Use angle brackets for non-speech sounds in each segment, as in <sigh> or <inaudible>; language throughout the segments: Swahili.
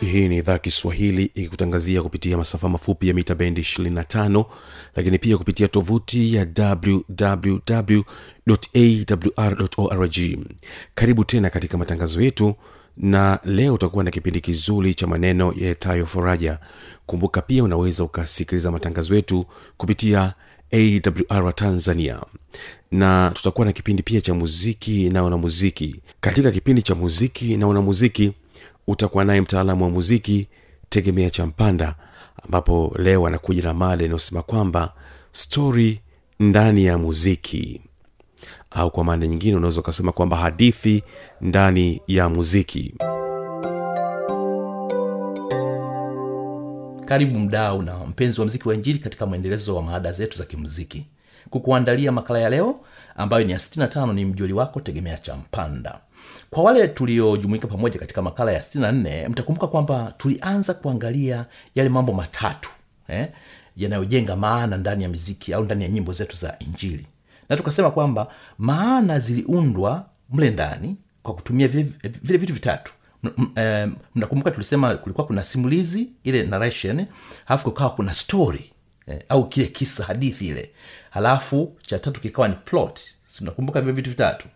hii ni idhaa kiswahili ikikutangazia kupitia masafa mafupi ya mita bendi 25 lakini pia kupitia tovuti ya wwwawr karibu tena katika matangazo yetu na leo utakuwa na kipindi kizuri cha maneno yatayo faraja. Kumbuka pia unaweza ukasikiliza matangazo yetu kupitia awr tanzania. Na tutakuwa na kipindi pia cha muziki na wanamuziki. Katika kipindi cha muziki na wanamuziki utakuwa naye mtaalamu wa muziki tegemea cha mpanda ambapo leo anakuja na mada inayosema kwamba stori ndani ya muziki. Au kwa maana nyingine unaweza ukasema kwamba hadithi ndani ya muziki. Karibu mdau na mpenzi wa mziki wa injili katika mwendelezo wa maada zetu za kimuziki. Kukuandalia makala ya leo ambayo ni ya 65 ni mjoli wako tegemea cha mpanda kwa wale tuliojumuika pamoja katika makala ya 64 mtakumbuka kwamba tulianza kuangalia yale mambo matatu eh, yanayojenga maana ndani ya miziki au ndani ya nyimbo zetu za injili. Na tukasema kwamba maana ziliundwa mle ndani kwa kutumia vile, vile vitu vitatu. Eh, mnakumbuka tulisema kulikuwa kuna simulizi ile narration halafu kukawa kuna story eh, au kile kisa hadithi ile. Halafu cha tatu kikawa ni plot. Si mnakumbuka vile vitu vitatu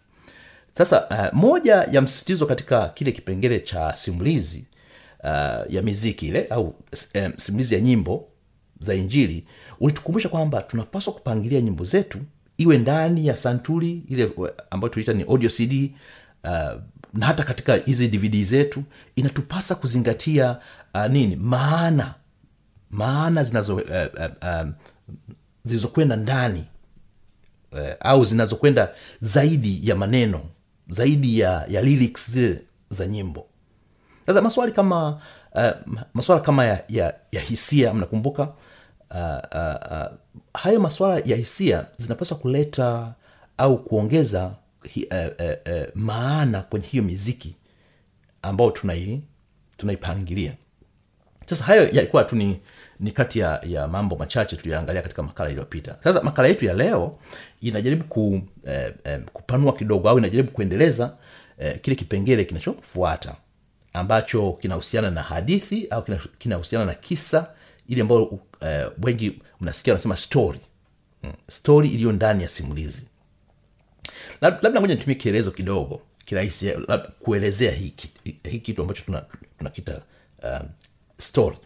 sasa uh, moja ya msisitizo katika kile kipengele cha simulizi uh, ya miziki ile au um, simulizi ya nyimbo za injili ulitukumbusha kwamba tunapaswa kupangilia nyimbo zetu iwe ndani ya santuri ile ambayo tuliita ni audio cd uh, na hata katika hizi dvd zetu inatupasa kuzingatia uh, nini? Maana maana zinazo uh, uh, uh, zilizokwenda ndani uh, au zinazokwenda zaidi ya maneno zaidi ya, ya lyrics zile za nyimbo. Sasa maswali kama uh, maswala kama ya, ya, ya hisia mnakumbuka? Uh, uh, uh, hayo maswala ya hisia zinapaswa kuleta au kuongeza hi, uh, uh, uh, maana kwenye hiyo miziki ambayo tunai tunaipangilia. Sasa hayo yalikuwa tu ni, ni kati ya, ya mambo machache tuliyoangalia katika makala iliyopita. Sasa makala yetu ya leo inajaribu ku, eh, eh, kupanua kidogo au inajaribu kuendeleza eh, kile kipengele kinachofuata ambacho kinahusiana na hadithi au kinahusiana na kisa ili ambayo eh, wengi mnasikia wanasema story. Mm, story iliyo ndani ya simulizi. Lab- labda ngoja nitumie kielezo kidogo kirahisi eh, kuelezea hiki kitu ambacho tunakita tuna um, story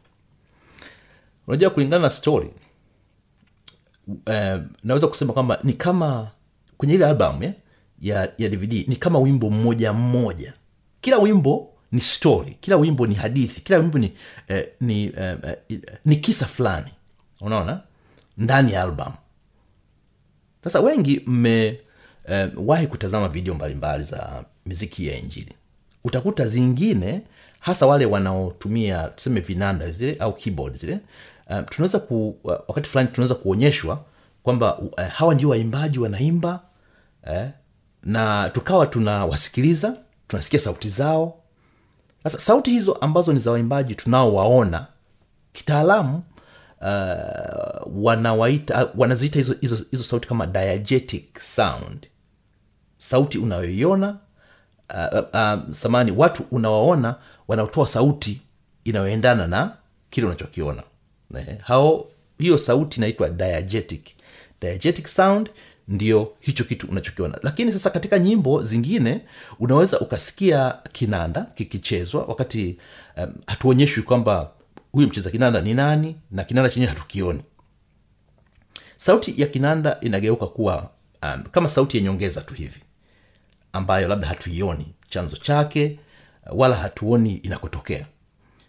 unajua kulingana na story eh, naweza kusema kwamba ni kama kwenye ile album ya, ya, ya dvd ni kama wimbo mmoja mmoja. Kila wimbo ni story kila wimbo ni hadithi kila wimbo ni, eh, ni, eh, eh, ni kisa fulani. Unaona? Ndani ya album. Sasa wengi mmewahi eh, kutazama video mbalimbali za miziki ya injili. Utakuta zingine hasa wale wanaotumia tuseme vinanda zile au keyboard zile um, tunaweza ku, wakati fulani tunaweza kuonyeshwa kwamba uh, hawa ndio waimbaji wanaimba eh, na tukawa tunawasikiliza tunasikia sauti zao. Sasa sauti hizo ambazo ni za waimbaji tunaowaona kitaalamu uh, wanawaita uh, wanaziita hizo, hizo, hizo sauti kama diegetic sound. Sauti unayoiona uh, uh, samani watu unawaona wanaotoa sauti inayoendana na kile unachokiona eh, hao hiyo sauti inaitwa diegetic. Diegetic sound ndio hicho kitu unachokiona. Lakini sasa katika nyimbo zingine unaweza ukasikia kinanda kikichezwa wakati um, hatuonyeshwi kwamba huyu mcheza kinanda ni nani na kinanda chenyewe hatukioni. Sauti ya kinanda inageuka kuwa um, kama sauti ya nyongeza tu hivi ambayo labda hatuioni chanzo chake wala hatuoni inakotokea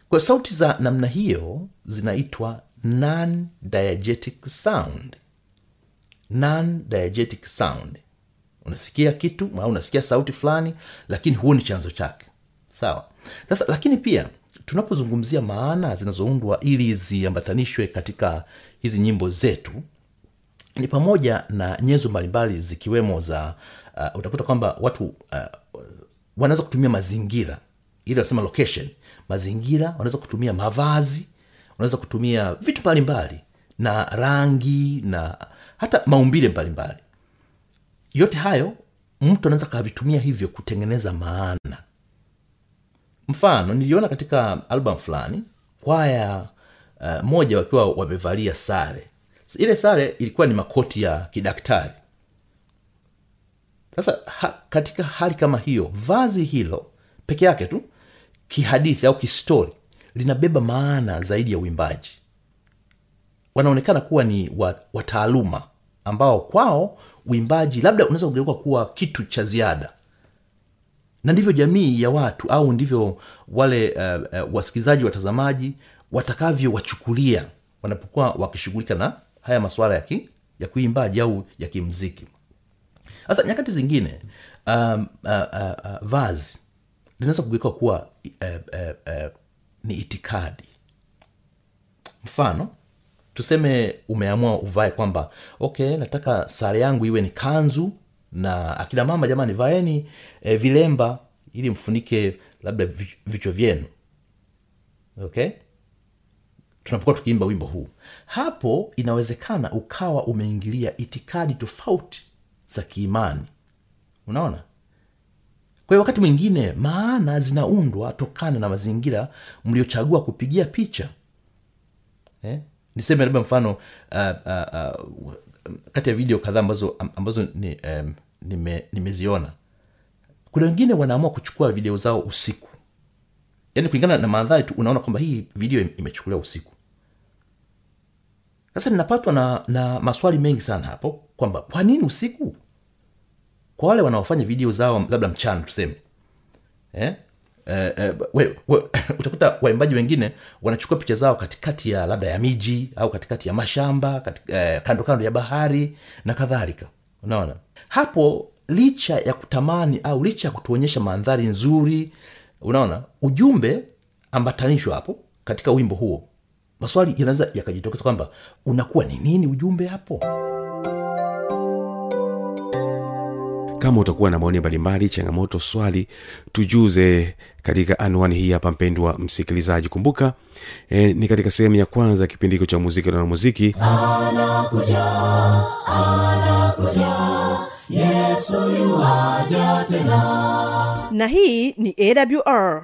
kwa sauti za namna hiyo zinaitwa non diegetic sound. Non diegetic sound. Unasikia kitu au unasikia sauti fulani lakini huoni chanzo chake. Sawa. Sasa lakini pia tunapozungumzia maana zinazoundwa ili ziambatanishwe katika hizi nyimbo zetu ni pamoja na nyenzo mbalimbali zikiwemo za uh, utakuta kwamba watu uh, wanaweza kutumia mazingira. Ili wanasema location mazingira wanaweza kutumia mavazi wanaweza kutumia vitu mbalimbali na rangi na hata maumbile mbalimbali. Yote hayo mtu anaweza kavitumia hivyo kutengeneza maana. Mfano niliona katika album fulani kwaya uh, moja wakiwa wamevalia sare. Ile sare ilikuwa ni makoti ya kidaktari. Sasa ha, katika hali kama hiyo vazi hilo peke yake tu kihadithi au kistori linabeba maana zaidi ya uimbaji. Wanaonekana kuwa ni wataaluma ambao kwao uimbaji labda unaweza kugeuka kuwa kitu cha ziada. Na ndivyo jamii ya watu au ndivyo wale uh, uh, wasikilizaji watazamaji watakavyowachukulia wanapokuwa wakishughulika na haya masuala ya, ya kuimbaji au ya kimziki. Sasa nyakati zingine um, uh, uh, uh, vazi linaweza kugeuka kuwa eh, eh, eh, ni itikadi. Mfano tuseme umeamua uvae kwamba okay nataka sare yangu iwe ni kanzu na akina mama jamani vaeni e, vilemba ili mfunike labda vichwa vyenu. Okay? Tunapokuwa tukiimba wimbo huu. Hapo inawezekana ukawa umeingilia itikadi tofauti za kiimani. Unaona kwa hiyo wakati mwingine maana zinaundwa tokana na mazingira mliochagua kupigia picha. Eh? niseme labda mfano uh, uh, uh, kati ya video kadhaa ambazo, ambazo ni, um, nime, nimeziona. Kuna wengine wanaamua kuchukua video zao usiku. Yaani kulingana na mandhari tu unaona kwamba hii video imechukuliwa usiku. Sasa ninapatwa na, na maswali mengi sana hapo kwamba kwa nini usiku kwa wale wanaofanya video zao labda mchana tuseme. Eh? Eh, eh, we, we, <laughs> utakuta waimbaji wengine wanachukua picha zao katikati ya labda ya miji au katikati ya mashamba katika, eh, kando kando ya bahari na kadhalika. Unaona? Hapo licha ya kutamani au licha ya kutuonyesha mandhari nzuri unaona? Ujumbe ambatanishwa hapo katika wimbo huo. Maswali yanaweza yakajitokeza kwamba unakuwa ni nini ujumbe hapo kama utakuwa na maoni mbalimbali changamoto swali tujuze katika anwani hii hapa mpendwa msikilizaji. Kumbuka e, ni katika sehemu ya kwanza ya kipindi hiko cha muziki na muziki. Anakuja anakuja yesu yuaja tena. Na hii ni awr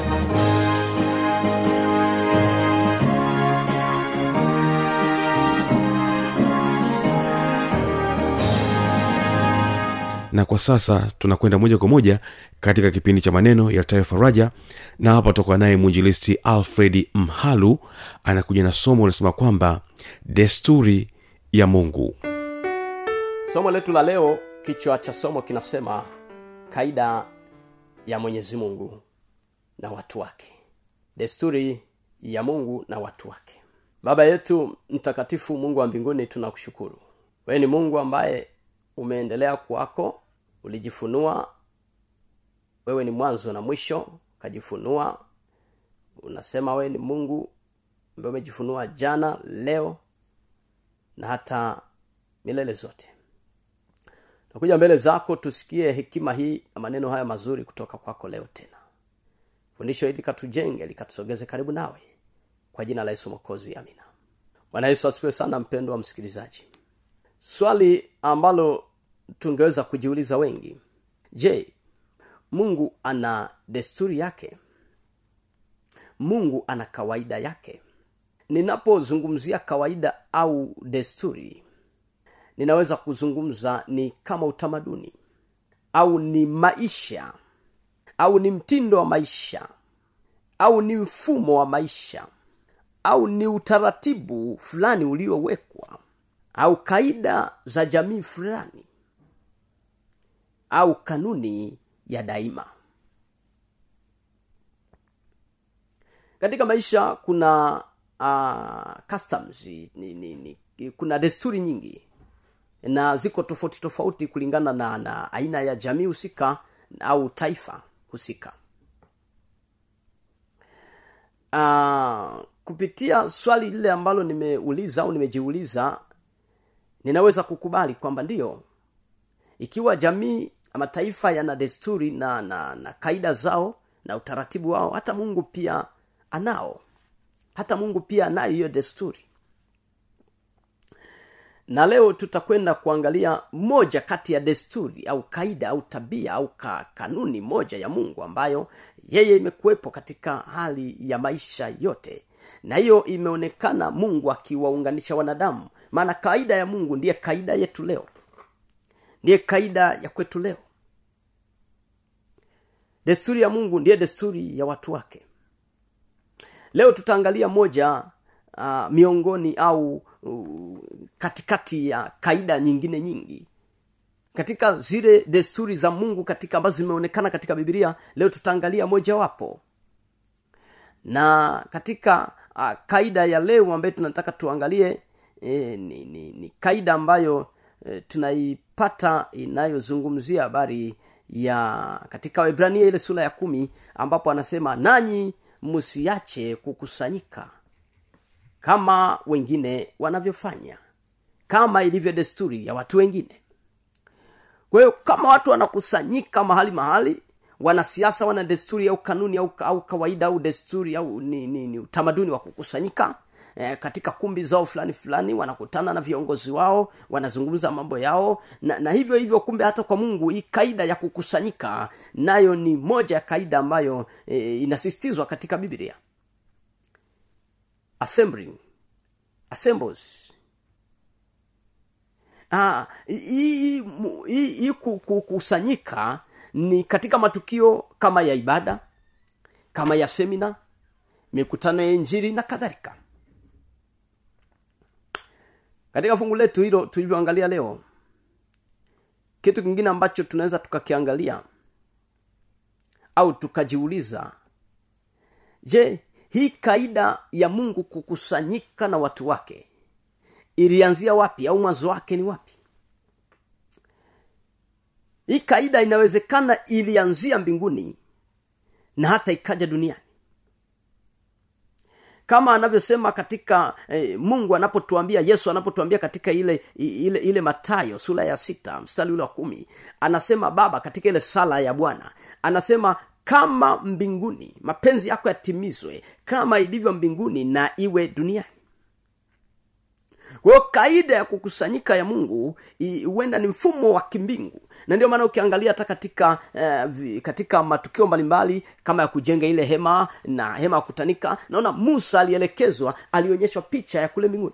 na kwa sasa tunakwenda moja kwa moja katika kipindi cha maneno yaltayo faraja na hapa tutakuwa naye mwinjilisti alfredi mhalu anakuja na somo unasema kwamba desturi ya mungu. Somo letu la leo kichwa cha somo kinasema kaida ya mwenyezi mungu na watu wake. Desturi ya mungu na watu wake. Baba yetu mtakatifu mungu wa mbinguni tunakushukuru. Wewe ni mungu ambaye umeendelea kwako ulijifunua wewe ni mwanzo na mwisho ukajifunua unasema wewe ni mungu ambaye umejifunua jana leo na hata milele zote. Nakuja mbele zako tusikie hekima hii na maneno haya mazuri kutoka kwako leo tena. Fundisho hili likatujenge likatusogeze karibu nawe. Kwa jina la yesu mwokozi amina. Bwana yesu asifiwe sana mpendo wa msikilizaji swali ambalo tungeweza kujiuliza wengi. Je mungu ana desturi yake? Mungu ana kawaida yake? Ninapozungumzia kawaida au desturi ninaweza kuzungumza ni kama utamaduni au ni maisha au ni mtindo wa maisha au ni mfumo wa maisha au ni utaratibu fulani uliowekwa au kaida za jamii fulani au kanuni ya daima. Katika maisha kuna uh, customs ni, ni, ni, kuna desturi nyingi na ziko tofauti tofauti kulingana na, na aina ya jamii husika au taifa husika. Uh, kupitia swali lile ambalo nimeuliza au nimejiuliza ninaweza kukubali kwamba ndiyo ikiwa jamii mataifa yana desturi na, na na kaida zao na utaratibu wao hata mungu pia anao. Hata mungu pia anayo hiyo desturi. Na leo tutakwenda kuangalia moja kati ya desturi au kaida au tabia au ka, kanuni moja ya mungu ambayo yeye imekuwepo katika hali ya maisha yote. Na hiyo imeonekana mungu akiwaunganisha wanadamu maana kaida ya mungu ndiye kaida yetu leo. Ndiye kaida ya kwetu leo. Desturi ya mungu ndiye desturi ya watu wake. Leo tutaangalia moja uh, miongoni au uh, katikati ya kaida nyingine nyingi. Katika zile desturi za mungu katika ambazo zimeonekana katika bibilia leo tutaangalia mojawapo. Na katika uh, kaida ya leo ambayo tunataka tuangalie e, ni, ni, ni kaida ambayo e, tunaipata inayozungumzia habari ya katika waibrania ile sura ya kumi ambapo anasema nanyi msiache kukusanyika kama wengine wanavyofanya kama ilivyo desturi ya watu wengine. Kwa hiyo kama watu wanakusanyika mahali mahali wanasiasa wana desturi au kanuni au, au kawaida au desturi au ni, ni, ni utamaduni wa kukusanyika e, katika kumbi zao fulani fulani wanakutana na viongozi wao wanazungumza mambo yao na, na hivyo hivyo kumbe hata kwa mungu hii kaida ya kukusanyika nayo ni moja ya kaida ambayo e, inasisitizwa katika biblia. Assembling assembles. Ah, hii kukusanyika ni katika matukio kama ya ibada kama ya semina mikutano ya injiri na kadhalika katika fungu letu hilo tulivyoangalia leo kitu kingine ambacho tunaweza tukakiangalia au tukajiuliza je hii kaida ya mungu kukusanyika na watu wake ilianzia wapi au mwanzo wake ni wapi? Hii kaida inawezekana ilianzia mbinguni na hata ikaja duniani kama anavyosema katika eh, mungu anapotuambia yesu anapotuambia katika ile ile ile matayo sura ya sita mstari ule wa kumi anasema baba katika ile sala ya bwana. Anasema kama mbinguni mapenzi yako yatimizwe kama ilivyo mbinguni na iwe duniani kwa kaida ya kukusanyika ya mungu huenda ni mfumo wa kimbingu. Na ndio maana ukiangalia hata katika uh, katika matukio mbalimbali kama ya kujenga ile hema na hema ya kutanika naona musa alielekezwa alionyeshwa picha ya kule mbinguni.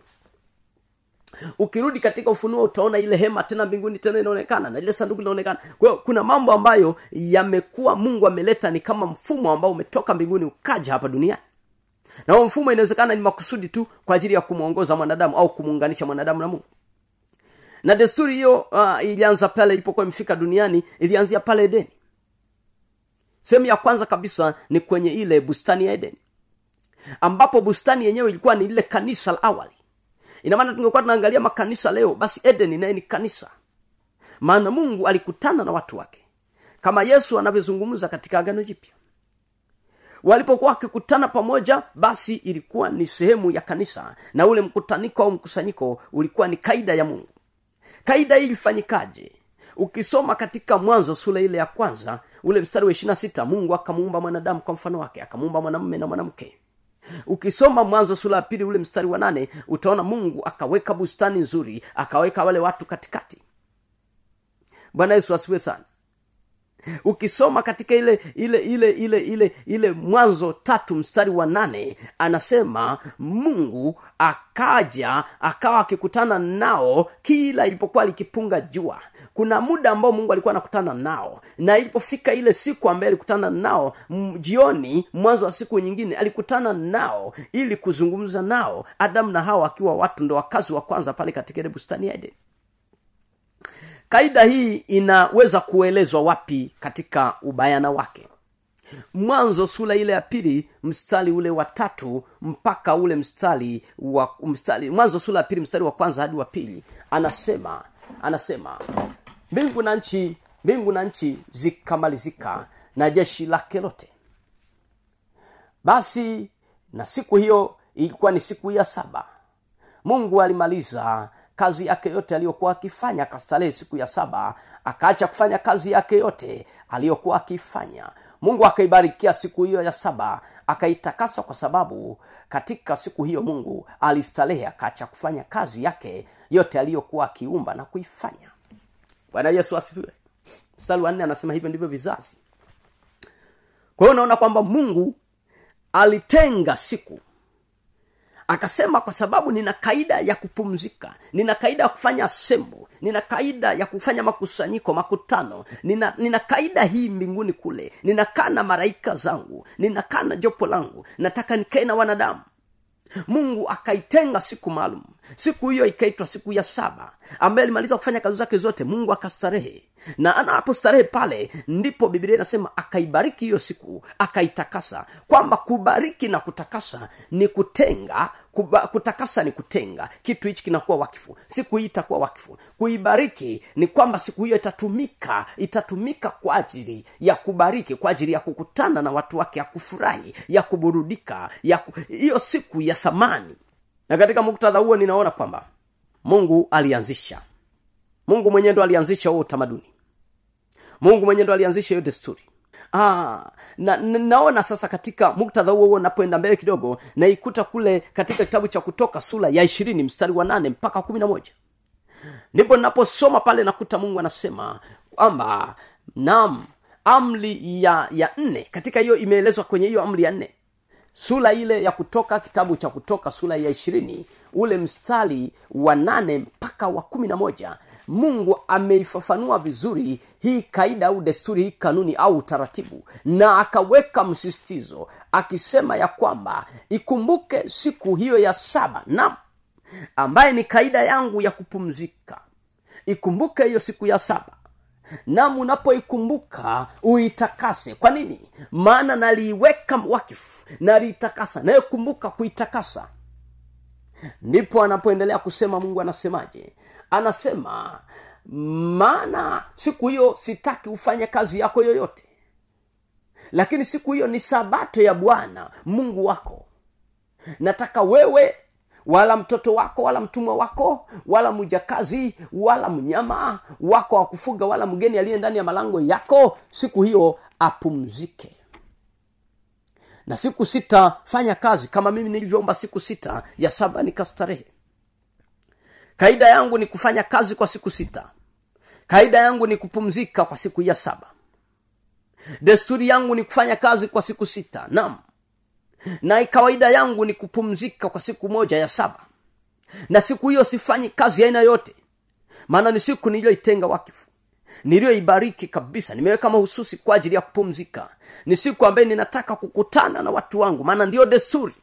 Ukirudi katika ufunuo utaona ile hema tena mbinguni tena inaonekana na ile sanduku linaonekana. Kwa kuna mambo ambayo yamekuwa mungu ameleta ni kama mfumo ambao umetoka mbinguni ukaja hapa duniani na huo mfumo inawezekana ni makusudi tu kwa ajili ya kumwongoza mwanadamu au kumuunganisha mwanadamu na mungu. Na desturi hiyo uh, ilianza pale ilipokuwa imefika duniani ilianzia pale edeni. Sehemu ya kwanza kabisa ni kwenye ile bustani ya edeni ambapo bustani yenyewe ilikuwa ni lile kanisa la awali. Inamaana tungekuwa tunaangalia makanisa leo basi edeni naye ni kanisa. Maana mungu alikutana na watu wake kama yesu anavyozungumza katika agano jipya walipokuwa wakikutana pamoja basi ilikuwa ni sehemu ya kanisa na ule mkutaniko au mkusanyiko ulikuwa ni kaida ya mungu. Kaida hii ilifanyikaje? Ukisoma katika mwanzo sura ile ya kwanza ule mstari wa ishirina sita mungu akamuumba mwanadamu kwa mfano wake akamuumba mwanamume na mwanamke. Ukisoma mwanzo sura ya pili ule mstari wa nane utaona mungu akaweka bustani nzuri akaweka wale watu katikati. Bwana yesu asiwe sana ukisoma katika ile ile ile ile ile ile mwanzo tatu mstari wa nane anasema mungu akaja akawa akikutana nao kila ilipokuwa likipunga jua. Kuna muda ambao mungu alikuwa anakutana nao na ilipofika ile siku ambaye alikutana nao jioni mwanzo wa siku nyingine alikutana nao ili kuzungumza nao adamu na hawa akiwa watu ndo wakazi wa kwanza pale katika ile bustani ya edeni kaida hii inaweza kuelezwa wapi katika ubayana wake? Mwanzo sura ile ya pili mstari ule wa tatu mpaka ule mstari wa mstari mwanzo sura ya pili mstari wa kwanza hadi wa pili. Anasema anasema mbingu na nchi mbingu na nchi zikamalizika na jeshi lake lote. Basi na siku hiyo ilikuwa ni siku ya saba. Mungu alimaliza kazi yake yote aliyokuwa akifanya akastarehe siku ya saba akaacha kufanya kazi yake yote aliyokuwa akifanya. Mungu akaibarikia siku hiyo ya saba akaitakasa kwa sababu katika siku hiyo mungu alistarehe akaacha kufanya kazi yake yote aliyokuwa akiumba na kuifanya. Bwana yesu asifiwe. Mstari wa nne anasema hivyo ndivyo vizazi. Kwa hiyo unaona kwamba mungu alitenga siku akasema kwa sababu nina kaida ya kupumzika nina kaida ya kufanya sembo nina kaida ya kufanya makusanyiko makutano nina, nina kaida hii mbinguni kule ninakaa na maraika zangu ninakaa na jopo langu nataka nikae na wanadamu. Mungu akaitenga siku maalum siku hiyo ikaitwa siku ya saba ambaye alimaliza kufanya kazi zake zote mungu akastarehe. Na anapostarehe pale ndipo bibilia inasema akaibariki hiyo siku akaitakasa. Kwamba kubariki na kutakasa ni kutenga kuba, kutakasa ni kutenga. Kitu hichi kinakuwa wakifu. Siku hii itakuwa wakifu. Kuibariki ni kwamba siku hiyo itatumika itatumika kwa ajili ya kubariki kwa ajili ya kukutana na watu wake ya kufurahi ya kuburudika ya hiyo siku ya thamani na katika muktadha huo ninaona kwamba mungu alianzisha. Mungu mwenyewe ndo alianzisha huo utamaduni. Mungu mwenyewe ndo alianzisha hiyo desturi. Ah, na, na naona sasa katika muktadha huo huo napoenda mbele kidogo naikuta kule katika kitabu cha kutoka sura ya ishirini mstari wa nane mpaka kumi na moja. Ndipo naposoma pale nakuta mungu anasema kwamba nam amri ya ya nne. Katika hiyo imeelezwa kwenye hiyo amri ya nne sura ile ya kutoka kitabu cha kutoka sura ya ishirini ule mstari wa nane mpaka wa kumi na moja mungu ameifafanua vizuri hii kaida au desturi hii kanuni au utaratibu na akaweka msisitizo akisema ya kwamba ikumbuke siku hiyo ya saba nam ambaye ni kaida yangu ya kupumzika. Ikumbuke hiyo siku ya saba nam unapoikumbuka uitakase. Kwa nini? Maana naliiweka wakifu naliitakasa nayekumbuka kuitakasa. Ndipo anapoendelea kusema mungu anasemaje? Anasema maana siku hiyo sitaki ufanye kazi yako yoyote. Lakini siku hiyo ni sabato ya bwana mungu wako. Nataka wewe wala mtoto wako wala mtumwa wako wala mjakazi wala mnyama wako wa kufuga wala mgeni aliye ndani ya malango yako siku hiyo apumzike. Na siku sita fanya kazi kama mimi nilivyoomba siku sita ya saba nikastarehe. Kaida yangu ni kufanya kazi kwa siku sita. Kaida yangu ni kupumzika kwa siku ya saba. Desturi yangu ni kufanya kazi kwa siku sita. Nam na kawaida yangu ni kupumzika kwa siku moja ya saba. Na siku hiyo sifanyi kazi aina yote. Maana ni siku niliyoitenga wakifu. Niliyoibariki kabisa. Nimeweka mahususi kwa ajili ya kupumzika. Ni siku ambaye ninataka kukutana na watu wangu. Maana ndiyo desturi.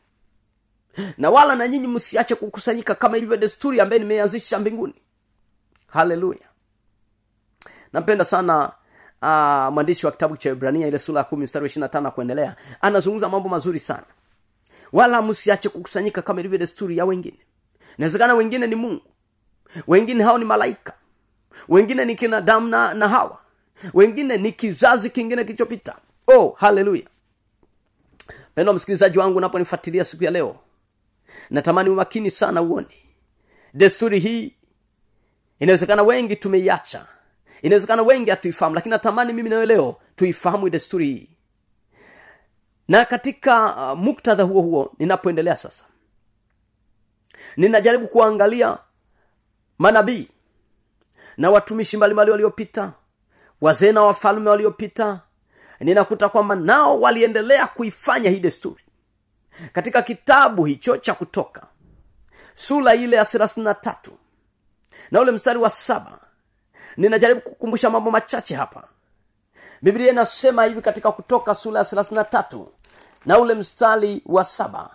Na wala na nyinyi msiache kukusanyika kama ilivyo desturi ambaye nimeanzisha mbinguni. Haleluya. Napenda sana uh, mwandishi wa kitabu cha ibrania ile sura ya kumi mstari wa ishirina tano kuendelea anazungumza mambo mazuri sana. Wala msiache kukusanyika kama ilivyo desturi ya wengine. Inawezekana wengine ni mungu. Wengine hao ni malaika. Wengine ni kina damu na, na hawa. Wengine ni kizazi kingine kilichopita. Oh haleluya. Pendwa msikilizaji wangu unaponifuatilia siku ya leo natamani umakini sana uone. Desturi hii inawezekana wengi tumeiacha inawezekana wengi hatuifahamu lakini natamani mimi nawe leo tuifahamu desturi hii. Na katika uh, muktadha huo huo ninapoendelea sasa ninajaribu kuangalia manabii na watumishi mbalimbali waliopita wazee na wafalme waliopita ninakuta kwamba nao waliendelea kuifanya hii desturi. Katika kitabu hicho cha kutoka sura ile ya thelathini na tatu na ule mstari wa saba ninajaribu kukumbusha mambo machache hapa. Biblia inasema hivi katika kutoka sura ya thelathini na tatu na ule mstari wa saba.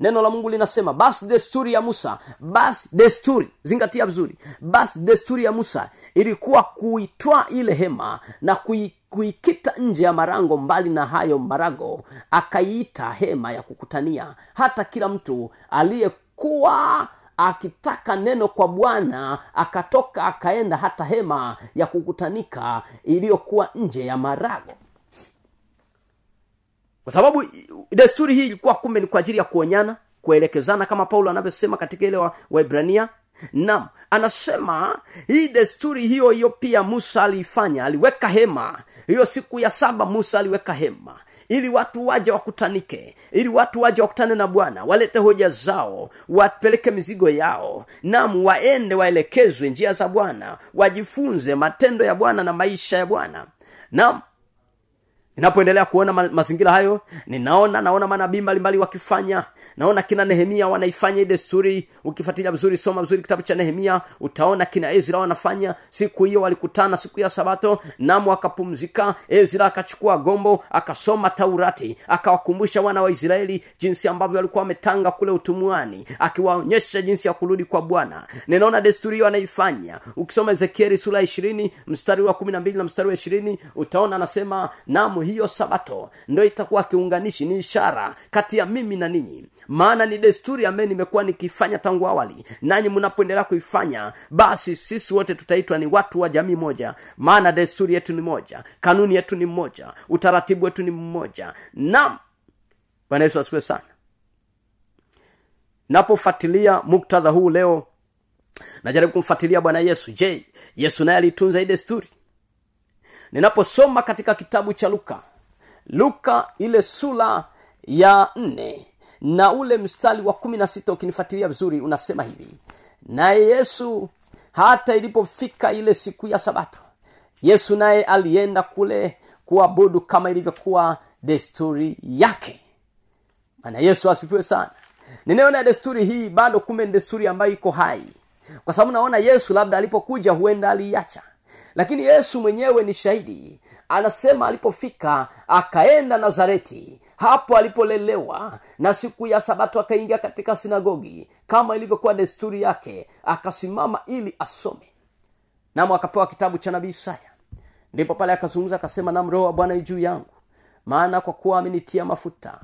Neno la mungu linasema basi desturi ya musa basi desturi zingatia vizuri basi desturi ya musa ilikuwa kuitwaa ile hema na kui kuikita nje ya marango mbali na hayo marago akaiita hema ya kukutania. Hata kila mtu aliyekuwa akitaka neno kwa bwana akatoka akaenda hata hema ya kukutanika iliyokuwa nje ya marago. Kwa sababu desturi hii ilikuwa kumbe ni kwa ajili ya kuonyana kuelekezana kama paulo anavyosema katika ile wa- waibrania nam anasema hii desturi hiyo hiyo pia musa aliifanya aliweka hema. Hiyo siku ya saba musa aliweka hema ili watu waje wakutanike ili watu waje wakutane na bwana walete hoja zao wapeleke mizigo yao nam waende waelekezwe njia za bwana wajifunze matendo ya bwana na maisha ya bwana. Nam ninapoendelea kuona mazingira hayo ninaona naona manabii mbalimbali wakifanya. Naona kina nehemia wanaifanya hii desturi ukifuatilia vizuri soma vizuri kitabu cha nehemia utaona kina ezra wanafanya. Siku hiyo walikutana siku ya sabato namo akapumzika. Ezra akachukua gombo akasoma taurati akawakumbusha wana wa israeli jinsi ambavyo walikuwa wametanga kule utumwani akiwaonyesha jinsi ya kurudi kwa bwana. Ninaona desturi hiyo anaifanya ukisoma ezekieli sura ya ishirini mstari wa kumi na mbili na mstari wa ishirini utaona anasema namu hiyo sabato ndo itakuwa kiunganishi ni ishara kati ya mimi na ninyi. Maana ni desturi ambaye nimekuwa nikifanya tangu awali. Nanyi mnapoendelea kuifanya basi sisi wote tutaitwa ni watu wa jamii moja. Maana desturi yetu ni moja kanuni yetu ni mmoja utaratibu wetu ni mmoja. Nam bwana yesu asifiwe sana. Napofuatilia muktadha huu leo najaribu kumfuatilia bwana yesu. Je yesu naye alitunza hii desturi ninaposoma katika kitabu cha luka luka ile sura ya nne na ule mstari wa kumi na sita ukinifuatilia vizuri unasema hivi naye yesu hata ilipofika ile siku ya sabato yesu naye alienda kule kuabudu kama ilivyokuwa desturi yake. Maana yesu asifiwe sana. Ninaona desturi hii bado kume desturi ambayo iko hai. Kwa sababu naona yesu labda alipokuja huenda aliiacha lakini yesu mwenyewe ni shahidi. Anasema alipofika akaenda nazareti. Hapo alipolelewa na siku ya sabato akaingia katika sinagogi kama ilivyokuwa desturi yake akasimama ili asome. Namo akapewa kitabu cha nabii isaya. Ndipo pale akazungumza akasema nam roho wa bwana juu yangu. Maana kwa kuwa amenitia mafuta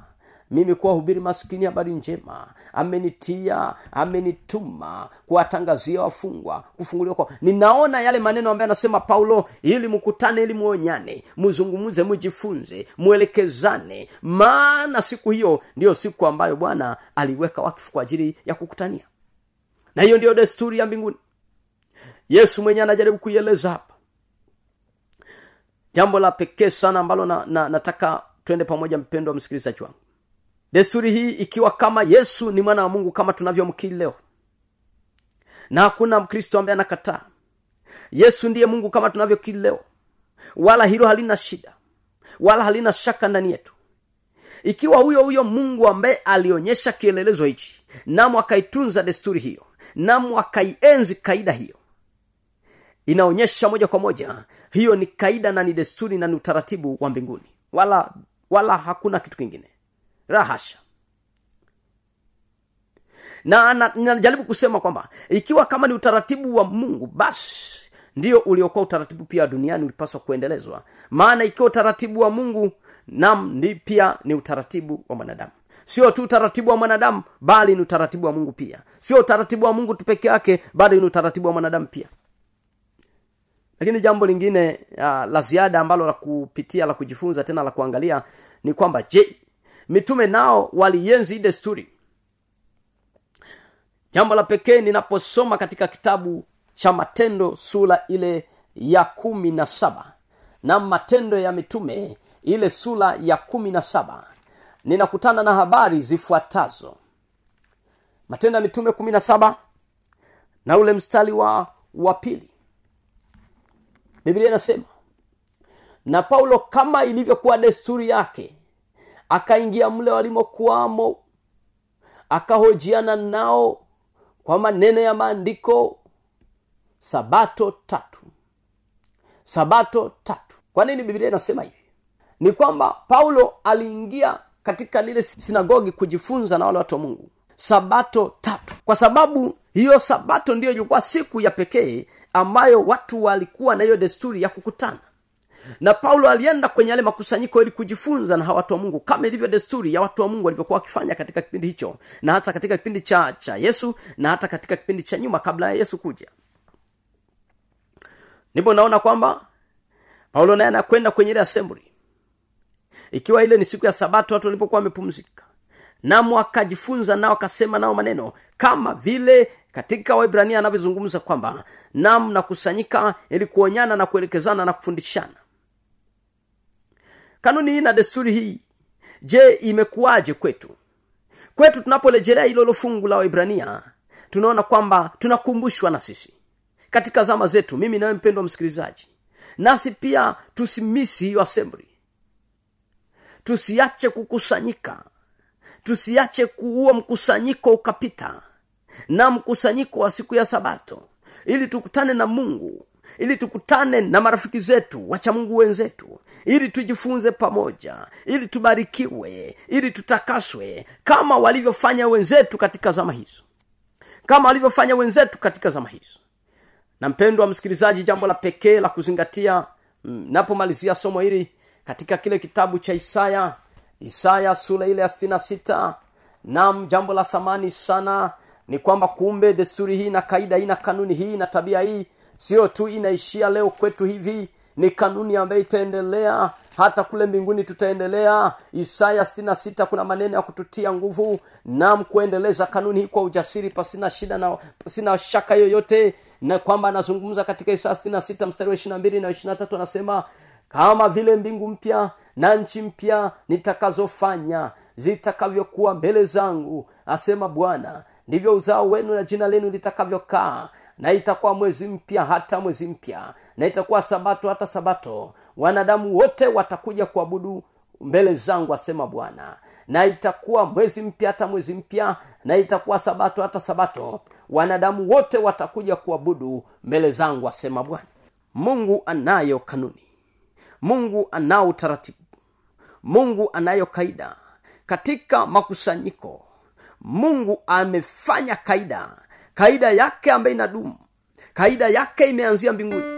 mimi kuwahubiri maskini habari njema. Amenitia amenituma kuwatangazia wafungwa kufunguliwa kwa ninaona yale maneno ambayo anasema paulo ili mkutane ili muonyane mzungumze mjifunze mwelekezane maana siku hiyo ndiyo siku ambayo bwana aliweka wakifu kwa ajili ya kukutania. Na hiyo ndiyo desturi ya mbinguni. Yesu mwenyewe anajaribu kuieleza hapa. Jambo la pekee sana ambalo na, na, nataka twende pamoja mpendo wa msikilizaji wangu desturi hii ikiwa kama yesu ni mwana wa mungu kama tunavyomkili leo. Na hakuna mkristo ambaye anakataa. Yesu ndiye mungu kama tunavyokili leo. Wala hilo halina shida. Wala halina shaka ndani yetu. Ikiwa huyo huyo mungu ambaye alionyesha kielelezo hichi namo akaitunza desturi hiyo namo akaienzi kaida hiyo. Inaonyesha moja kwa moja hiyo ni kaida na ni desturi na ni utaratibu wa mbinguni. Wala wala hakuna kitu kingine rahasha na na- kusema kwamba ikiwa kama ni utaratibu wa mungu basi ndio uliokuwa utaratibu pia duniani ulipaswa kuendelezwa. Maana ikiwa utaratibu wa mungu nam ndi pia ni utaratibu wa mwanadamu. Sio tu utaratibu wa mwanadamu bali ni utaratibu wa mungu pia. Sio utaratibu wa mungu tu peke yake bali ni utaratibu wa mwanadamu pia. Lakini jambo lingine uh, la ziada ambalo la kupitia la kujifunza tena la kuangalia ni kwamba je mitume nao walienzi hii desturi. Jambo la pekee ninaposoma katika kitabu cha matendo sura ile ya kumi na saba na matendo ya mitume ile sura ya kumi na saba ninakutana na habari zifuatazo. Matendo ya mitume kumi na saba na ule mstari wa wa pili. Biblia inasema na paulo kama ilivyokuwa desturi yake akaingia mle walimokuwamo akahojiana nao kwa maneno ya maandiko. Sabato tatu. Sabato tatu. Kwa nini biblia inasema hivi? Ni kwamba paulo aliingia katika lile sinagogi kujifunza na wale watu wa mungu. Sabato tatu. Kwa sababu hiyo sabato ndiyo ilikuwa siku ya pekee ambayo watu walikuwa na hiyo desturi ya kukutana na paulo alienda kwenye yale makusanyiko ili kujifunza na watu wa mungu kama ilivyo desturi ya watu wa mungu walivyokuwa wakifanya katika kipindi hicho na hata katika kipindi cha cha yesu na hata katika kipindi cha nyuma kabla ya yesu kuja. Ndipo naona kwamba paulo naye anakwenda kwenye ile assembly. Ikiwa ile ni siku ya sabato watu walipokuwa wamepumzika namo akajifunza nao akasema nao maneno kama vile katika waibrania anavyozungumza kwamba nam nakusanyika ili kuonyana na kuelekezana na kufundishana kanuni hii na desturi hii je imekuwaje kwetu? Kwetu tunaporejelea hilo fungu la waibrania tunaona kwamba tunakumbushwa na sisi. Katika zama zetu mimi nawe mpendwa msikilizaji nasi pia tusimisi hiyo assembly. Tusiache kukusanyika. Tusiache kuua mkusanyiko ukapita na mkusanyiko wa siku ya sabato ili tukutane na mungu ili tukutane na marafiki zetu wachamungu wenzetu ili tujifunze pamoja ili tubarikiwe ili tutakaswe kama walivyofanya wenzetu katika zama hizo. Kama walivyofanya wenzetu katika zama hizo. Na mpendwa msikilizaji jambo la pekee la kuzingatia napomalizia somo hili katika kile kitabu cha isaya isaya sura ile ya sitini sita nam jambo la thamani sana ni kwamba kumbe desturi hii na kaida hii na kanuni hii na tabia hii sio tu inaishia leo kwetu hivi ni kanuni ambayo itaendelea. Hata kule mbinguni tutaendelea. Isaya sitini sita kuna maneno ya kututia nguvu. Nam kuendeleza kanuni hii kwa ujasiri pasina shida na pasina shaka yoyote. Na kwamba anazungumza katika isaya sitini sita mstari wa ishirina mbili na ishirina tatu anasema kama vile mbingu mpya na nchi mpya nitakazofanya zitakavyokuwa mbele zangu asema bwana ndivyo uzao wenu na jina lenu litakavyokaa na itakuwa mwezi mpya hata mwezi mpya na itakuwa sabato hata sabato. Wanadamu wote watakuja kuabudu mbele zangu asema bwana. Na itakuwa mwezi mpya hata mwezi mpya na itakuwa sabato hata sabato. Wanadamu wote watakuja kuabudu mbele zangu asema bwana. Mungu anayo kanuni. Mungu anao utaratibu. Mungu anayo kaida. Katika makusanyiko mungu amefanya kaida kaida yake ambayo inadumu kaida yake imeanzia mbinguni